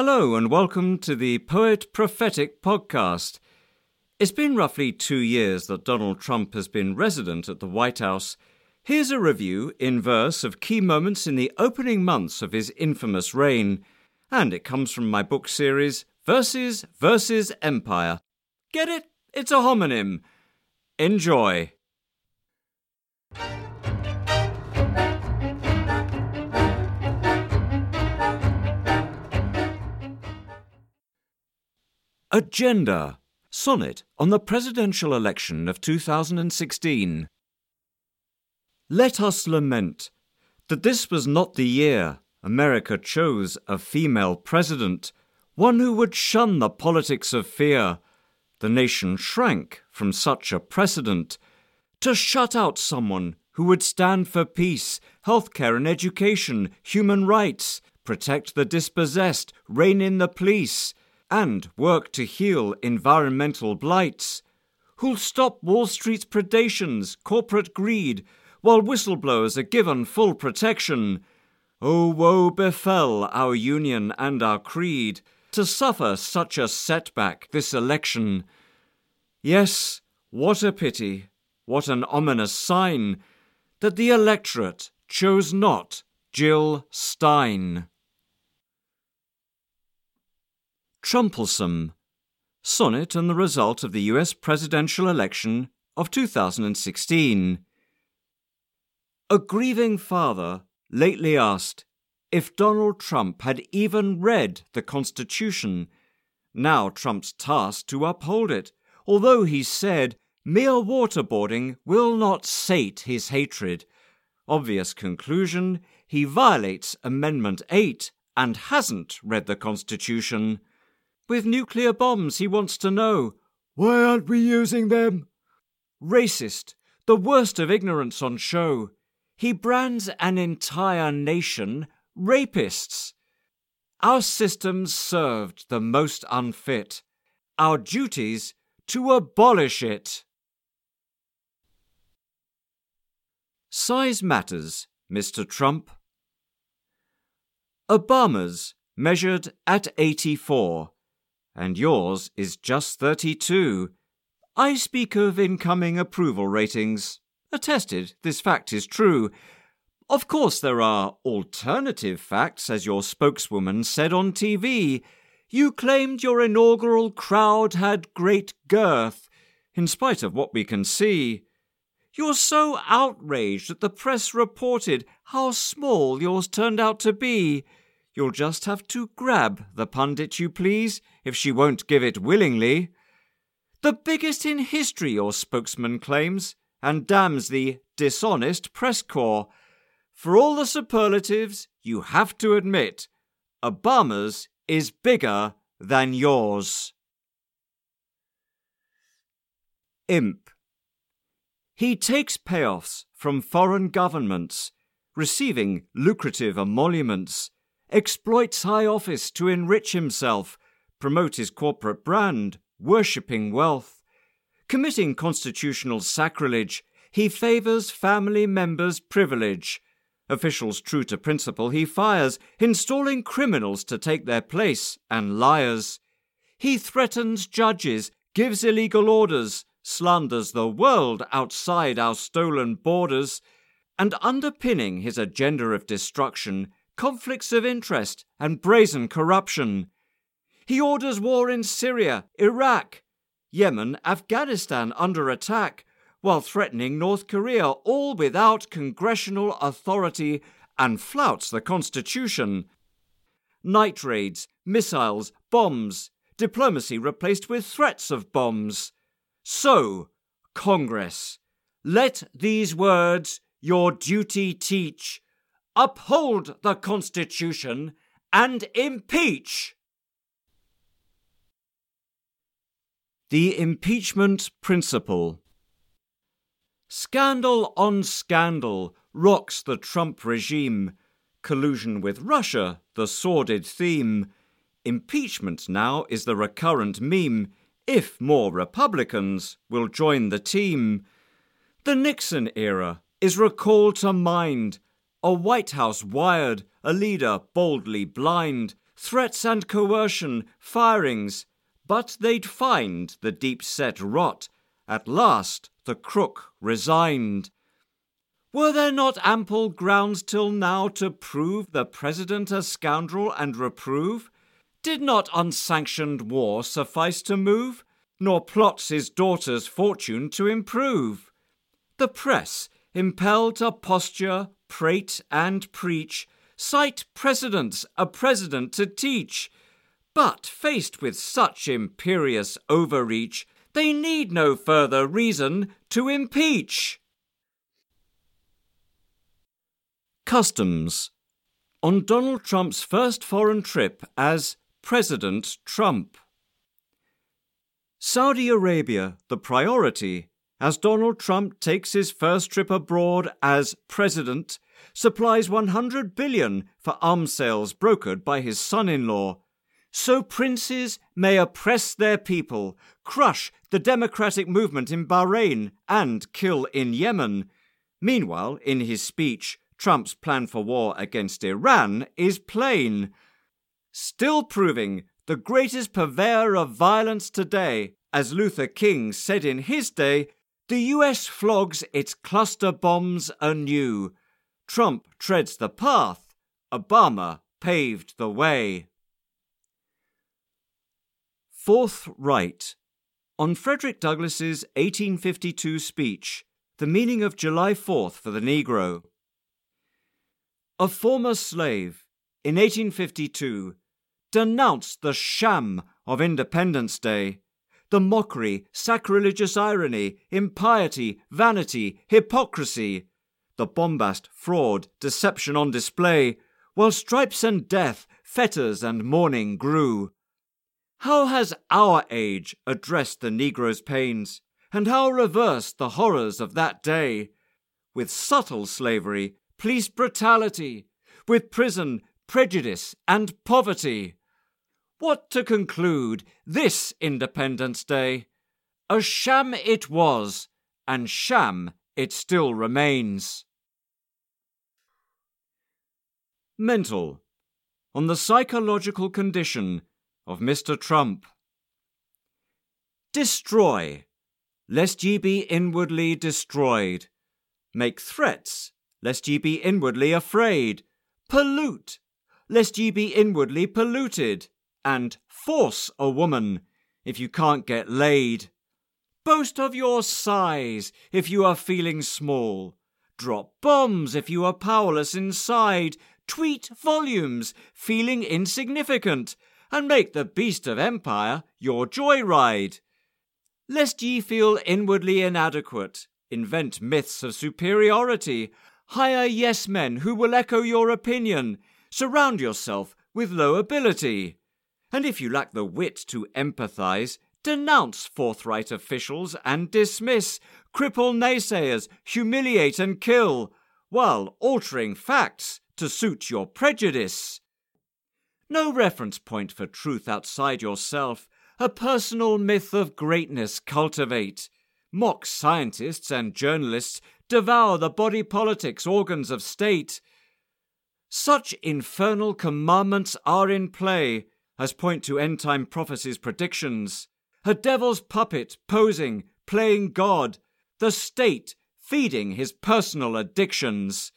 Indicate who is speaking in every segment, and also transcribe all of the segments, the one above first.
Speaker 1: Hello, and welcome to the Poet Prophetic podcast. It's been roughly two years that Donald Trump has been resident at the White House. Here's a review in verse of key moments in the opening months of his infamous reign, and it comes from my book series, Verses versus Empire. Get it? It's a homonym. Enjoy. Agenda Sonnet on the Presidential Election of 2016. Let us lament that this was not the year America chose a female president, one who would shun the politics of fear. The nation shrank from such a precedent. To shut out someone who would stand for peace, healthcare and education, human rights, protect the dispossessed, rein in the police and work to heal environmental blights, who'll stop Wall Street's predations, corporate greed, while whistleblowers are given full protection. Oh, woe befell our Union and our creed to suffer such a setback this election. Yes, what a pity, what an ominous sign that the electorate chose not Jill Stein. Trumplesome Sonnet on the result of the US presidential election of 2016. A grieving father lately asked if Donald Trump had even read the Constitution. Now Trump's task to uphold it, although he said mere waterboarding will not sate his hatred. Obvious conclusion he violates Amendment 8 and hasn't read the Constitution. With nuclear bombs, he wants to know why aren't we using them? Racist, the worst of ignorance on show. He brands an entire nation rapists. Our systems served the most unfit. Our duties to abolish it. Size matters, Mr. Trump. Obama's measured at 84 and yours is just 32. I speak of incoming approval ratings. Attested, this fact is true. Of course, there are alternative facts, as your spokeswoman said on TV. You claimed your inaugural crowd had great girth, in spite of what we can see. You're so outraged that the press reported how small yours turned out to be. You'll just have to grab the pundit you please, if she won't give it willingly. The biggest in history, your spokesman claims, and damns the dishonest press corps. For all the superlatives, you have to admit, Obama's is bigger than yours. Imp. He takes payoffs from foreign governments, receiving lucrative emoluments exploits high office to enrich himself, promote his corporate brand, worshipping wealth. Committing constitutional sacrilege, he favours family members' privilege. Officials true to principle he fires, installing criminals to take their place and liars. He threatens judges, gives illegal orders, slanders the world outside our stolen borders, and underpinning his agenda of destruction, conflicts of interest, and brazen corruption. He orders war in Syria, Iraq, Yemen, Afghanistan under attack, while threatening North Korea, all without congressional authority, and flouts the Constitution. Night raids, missiles, bombs, diplomacy replaced with threats of bombs. So, Congress, let these words your duty teach uphold the Constitution, and impeach. The Impeachment Principle Scandal on scandal rocks the Trump regime. Collusion with Russia, the sordid theme. Impeachment now is the recurrent meme, if more Republicans will join the team. The Nixon era is recalled to mind a White House wired, a leader boldly blind, threats and coercion, firings, but they'd find the deep set rot. At last the crook resigned. Were there not ample grounds till now to prove the President a scoundrel and reprove? Did not unsanctioned war suffice to move, nor plots his daughter's fortune to improve? The press, impelled to posture, prate, and preach, cite precedents a president to teach. But faced with such imperious overreach, they need no further reason to impeach. Customs on Donald Trump's first foreign trip as President Trump. Saudi Arabia, the priority, as Donald Trump takes his first trip abroad as president, supplies 100 billion for arms sales brokered by his son-in-law. So princes may oppress their people, crush the democratic movement in Bahrain, and kill in Yemen. Meanwhile, in his speech, Trump's plan for war against Iran is plain. Still proving the greatest purveyor of violence today, as Luther King said in his day, the US flogs its cluster bombs anew. Trump treads the path, Obama paved the way. Fourth Right. On Frederick Douglass's 1852 speech, The Meaning of July 4th for the Negro. A former slave, in 1852, denounced the sham of Independence Day, the mockery, sacrilegious irony, impiety, vanity, hypocrisy, the bombast, fraud, deception on display, while stripes and death, fetters and mourning grew. How has our age addressed the Negro's pains, and how reversed the horrors of that day? With subtle slavery, police brutality, with prison, prejudice, and poverty. What to conclude this Independence Day? A sham it was, and sham it still remains. Mental. On the psychological condition of Mr. Trump. Destroy, lest ye be inwardly destroyed. Make threats, lest ye be inwardly afraid. Pollute, lest ye be inwardly polluted. And force a woman if you can't get laid. Boast of your size if you are feeling small. Drop bombs if you are powerless inside. Tweet volumes, feeling insignificant, and make the beast of empire your joyride. Lest ye feel inwardly inadequate, invent myths of superiority, Hire yes men who will echo your opinion. Surround yourself with low ability. And if you lack the wit to empathize, denounce forthright officials and dismiss, cripple naysayers, humiliate and kill, while altering facts to suit your prejudice. No reference point for truth outside yourself, a personal myth of greatness cultivate. Mock scientists and journalists devour the body politics organs of state. Such infernal commandments are in play, as point to end time prophecies' predictions. A devil's puppet posing, playing God, the state feeding his personal addictions.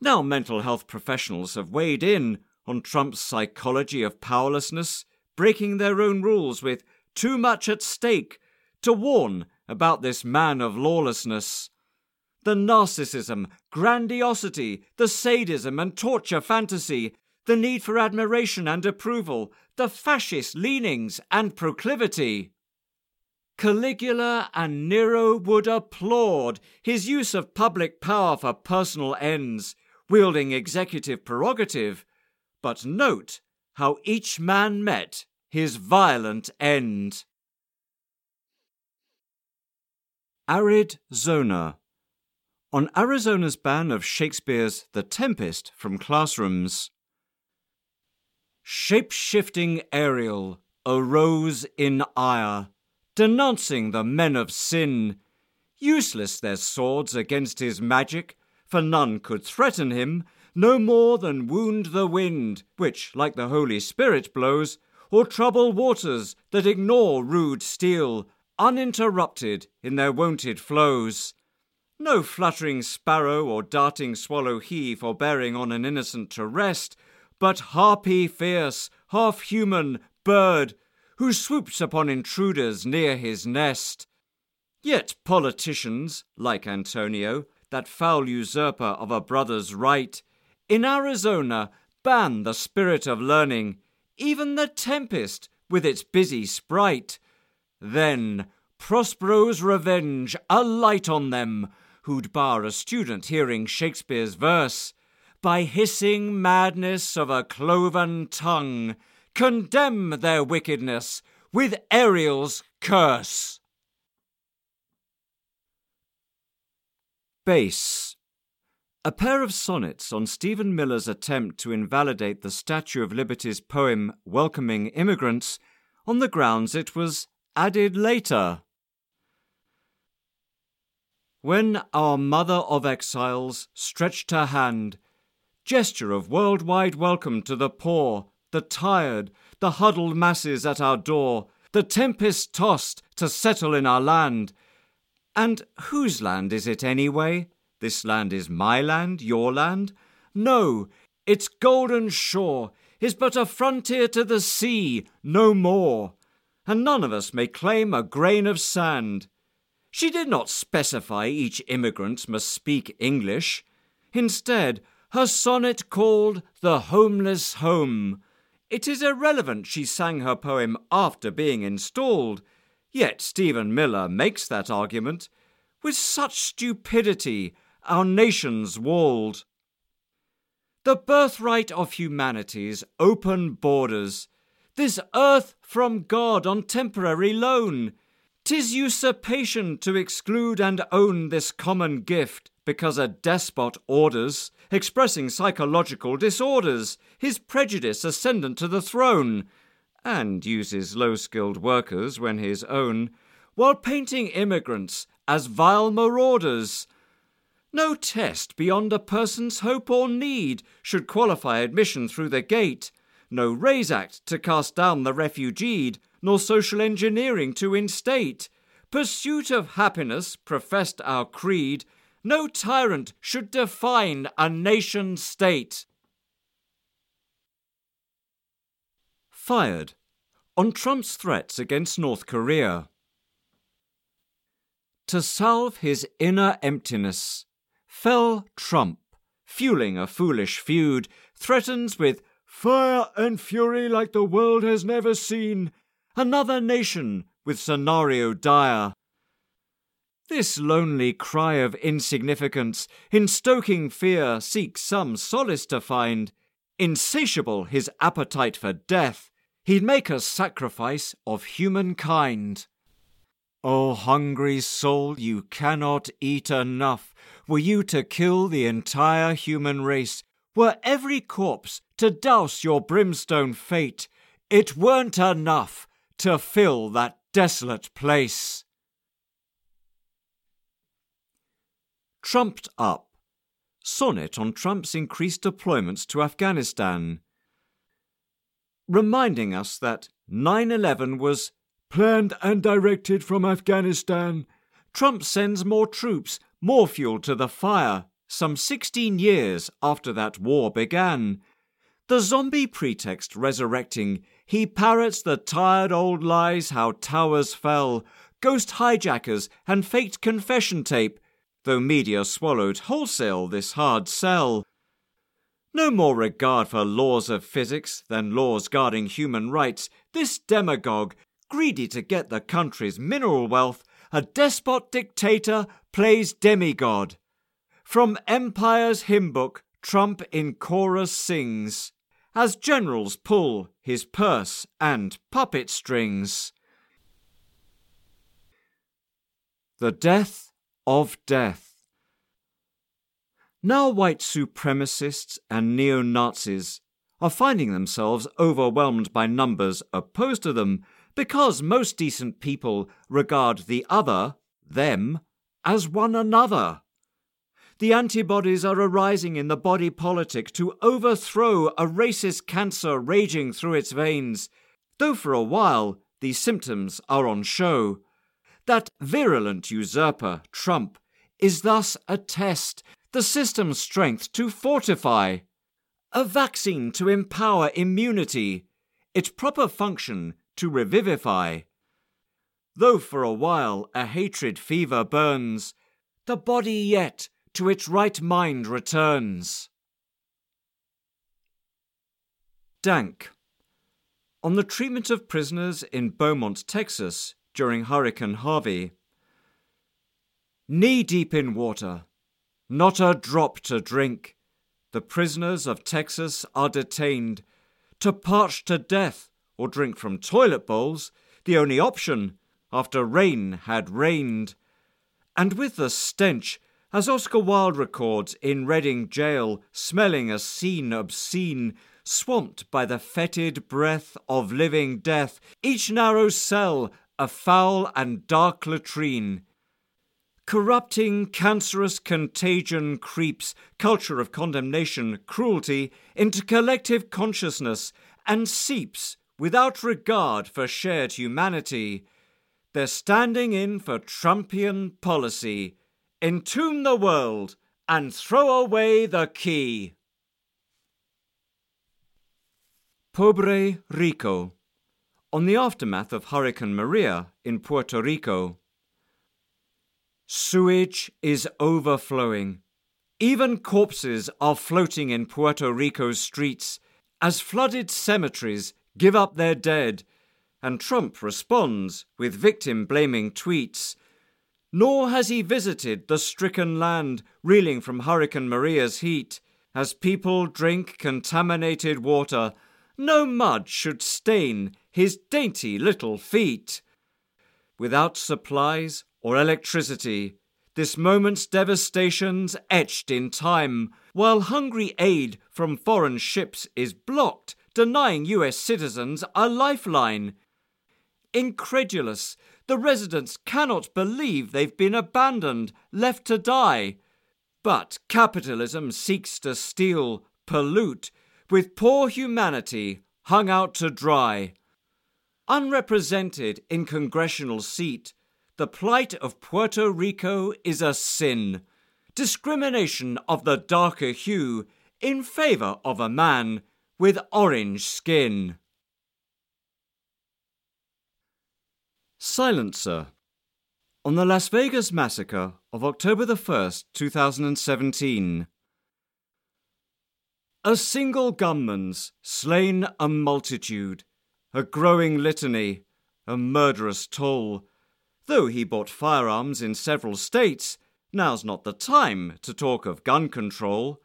Speaker 1: Now, mental health professionals have weighed in on Trump's psychology of powerlessness, breaking their own rules with too much at stake to warn about this man of lawlessness the narcissism, grandiosity, the sadism and torture fantasy, the need for admiration and approval, the fascist leanings and proclivity. Caligula and Nero would applaud his use of public power for personal ends, wielding executive prerogative, but note how each man met his violent end. Arid Zona on Arizona's ban of Shakespeare's The Tempest from classrooms. Shape shifting Ariel arose in ire, denouncing the men of sin. Useless their swords against his magic, for none could threaten him, no more than wound the wind, which, like the Holy Spirit, blows, or trouble waters that ignore rude steel, uninterrupted in their wonted flows. No fluttering sparrow or darting swallow he forbearing on an innocent to rest, but harpy fierce, half human, bird, who swoops upon intruders near his nest. Yet politicians, like Antonio, that foul usurper of a brother's right, in Arizona ban the spirit of learning, even the tempest with its busy sprite. Then Prospero's revenge alight on them, who'd bar a student hearing Shakespeare's verse, by hissing madness of a cloven tongue, condemn their wickedness with Ariel's curse. Base. A pair of sonnets on Stephen Miller's attempt to invalidate the Statue of Liberty's poem Welcoming Immigrants on the grounds it was added later. When our mother of exiles stretched her hand, gesture of worldwide welcome to the poor, the tired, the huddled masses at our door, the tempest tossed to settle in our land, and whose land is it anyway? This land is my land, your land? No, its golden shore is but a frontier to the sea, no more. And none of us may claim a grain of sand. She did not specify each immigrant must speak English. Instead, her sonnet called The Homeless Home. It is irrelevant she sang her poem after being installed. Yet Stephen Miller makes that argument. With such stupidity, our nation's walled. The birthright of humanity's open borders, this earth from God on temporary loan. Tis usurpation to exclude and own this common gift, because a despot orders, expressing psychological disorders, his prejudice ascendant to the throne and uses low skilled workers when his own, while painting immigrants as vile marauders. No test beyond a person's hope or need should qualify admission through the gate, no Raise Act to cast down the refugeed, nor social engineering to instate. Pursuit of happiness professed our creed, no tyrant should define a nation state. fired on Trump's threats against North Korea. To salve his inner emptiness, fell Trump, fueling a foolish feud, threatens with fire and fury like the world has never seen, another nation with scenario dire. This lonely cry of insignificance, in stoking fear, seeks some solace to find. Insatiable his appetite for death, He'd make a sacrifice of humankind. O hungry soul, you cannot eat enough. Were you to kill the entire human race, were every corpse to douse your brimstone fate, it weren't enough to fill that desolate place. Trumped Up Sonnet on Trump's increased deployments to Afghanistan reminding us that 9 11 was planned and directed from Afghanistan. Trump sends more troops, more fuel to the fire, some 16 years after that war began. The zombie pretext resurrecting, he parrots the tired old lies how towers fell, ghost hijackers, and faked confession tape, though media swallowed wholesale this hard sell. No more regard for laws of physics than laws guarding human rights, this demagogue, greedy to get the country's mineral wealth, a despot dictator, plays demigod. From Empire's hymn book, Trump in chorus sings, as generals pull his purse and puppet strings. The Death of Death. Now, white supremacists and neo Nazis are finding themselves overwhelmed by numbers opposed to them because most decent people regard the other, them, as one another. the antibodies are arising in the body politic to overthrow a racist cancer raging through its veins, though for a while these symptoms are on show. That virulent usurper, Trump, is thus a test, the system's strength to fortify, a vaccine to empower immunity, its proper function to revivify. Though for a while a hatred fever burns, the body yet to its right mind returns. Dank. On the treatment of prisoners in Beaumont, Texas during Hurricane Harvey. Knee deep in water, not a drop to drink, the prisoners of Texas are detained to parch to death or drink from toilet bowls, the only option after rain had rained. And with the stench, as Oscar Wilde records in Reading jail, smelling a scene obscene, swamped by the fetid breath of living death, each narrow cell a foul and dark latrine. Corrupting, cancerous contagion creeps, culture of condemnation, cruelty, into collective consciousness and seeps without regard for shared humanity. They're standing in for Trumpian policy. Entomb the world and throw away the key. Pobre Rico. On the aftermath of Hurricane Maria in Puerto Rico. Sewage is overflowing. Even corpses are floating in Puerto Rico's streets as flooded cemeteries give up their dead and Trump responds with victim blaming tweets. Nor has he visited the stricken land reeling from Hurricane Maria's heat. As people drink contaminated water, no mud should stain his dainty little feet. Without supplies or electricity, this moment's devastation's etched in time, while hungry aid from foreign ships is blocked, denying US citizens a lifeline. Incredulous, the residents cannot believe they've been abandoned, left to die. But capitalism seeks to steal, pollute, with poor humanity hung out to dry. Unrepresented in congressional seat, the plight of Puerto Rico is a sin. Discrimination of the darker hue in favor of a man with orange skin. Silencer. On the Las Vegas massacre of October the 1st, 2017. A single gunman's slain a multitude, a growing litany, a murderous toll. Though he bought firearms in several states, now's not the time to talk of gun control.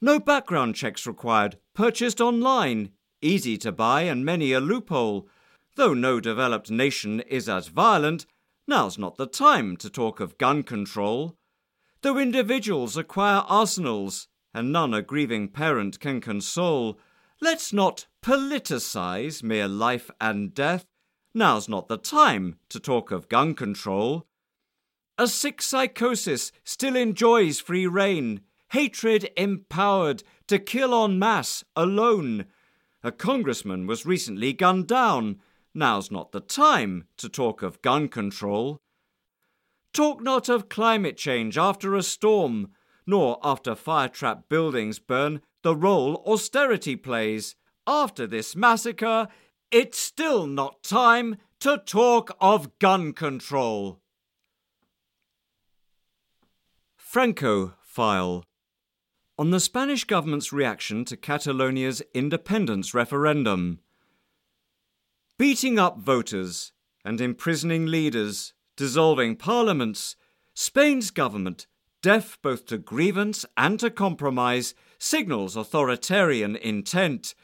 Speaker 1: No background checks required, purchased online, easy to buy and many a loophole. Though no developed nation is as violent, now's not the time to talk of gun control. Though individuals acquire arsenals, and none a grieving parent can console, let's not politicize mere life and death. Now's not the time to talk of gun control. A sick psychosis still enjoys free reign, hatred empowered to kill en masse alone. A congressman was recently gunned down Now's not the time to talk of gun control. Talk not of climate change after a storm, nor after fire trap buildings burn the role austerity plays. After this massacre, it's still not time to talk of gun control. Franco File On the Spanish government's reaction to Catalonia's independence referendum beating up voters and imprisoning leaders, dissolving parliaments, Spain's government, deaf both to grievance and to compromise, signals authoritarian intent.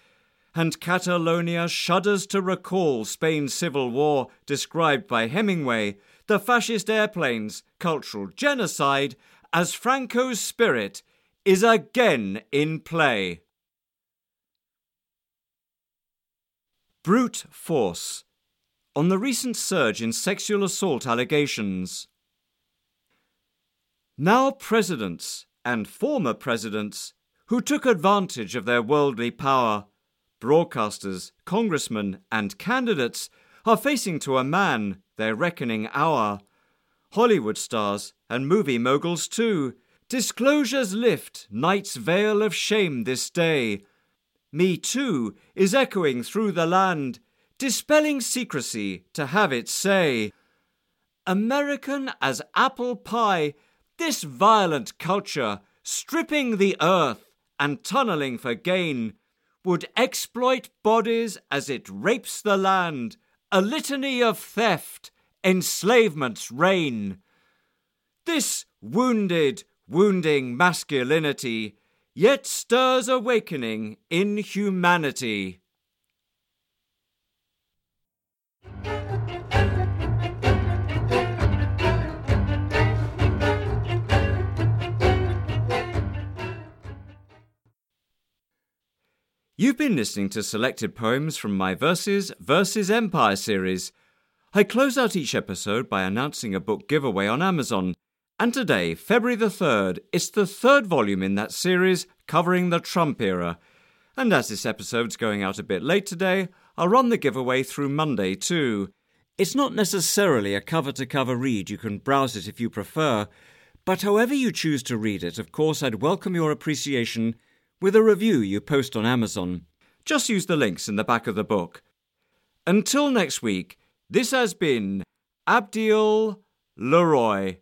Speaker 1: And Catalonia shudders to recall Spain's civil war described by Hemingway, the fascist airplanes, cultural genocide, as Franco's spirit is again in play. Brute force. On the recent surge in sexual assault allegations. Now presidents and former presidents who took advantage of their worldly power, broadcasters, congressmen, and candidates are facing to a man their reckoning hour. Hollywood stars and movie moguls too. Disclosures lift night's veil of shame this day. Me Too is echoing through the land, dispelling secrecy to have its say. American as apple pie, this violent culture, stripping the earth and tunneling for gain, would exploit bodies as it rapes the land, a litany of theft, enslavement's reign. This wounded, wounding masculinity yet stirs awakening in humanity. You've been listening to selected poems from my Verses Versus Empire series. I close out each episode by announcing a book giveaway on Amazon. And today, February the 3rd, is the third volume in that series covering the Trump era. And as this episode's going out a bit late today, I'll run the giveaway through Monday too. It's not necessarily a cover to cover read, you can browse it if you prefer. But however you choose to read it, of course, I'd welcome your appreciation with a review you post on Amazon. Just use the links in the back of the book. Until next week, this has been Abdiel Leroy.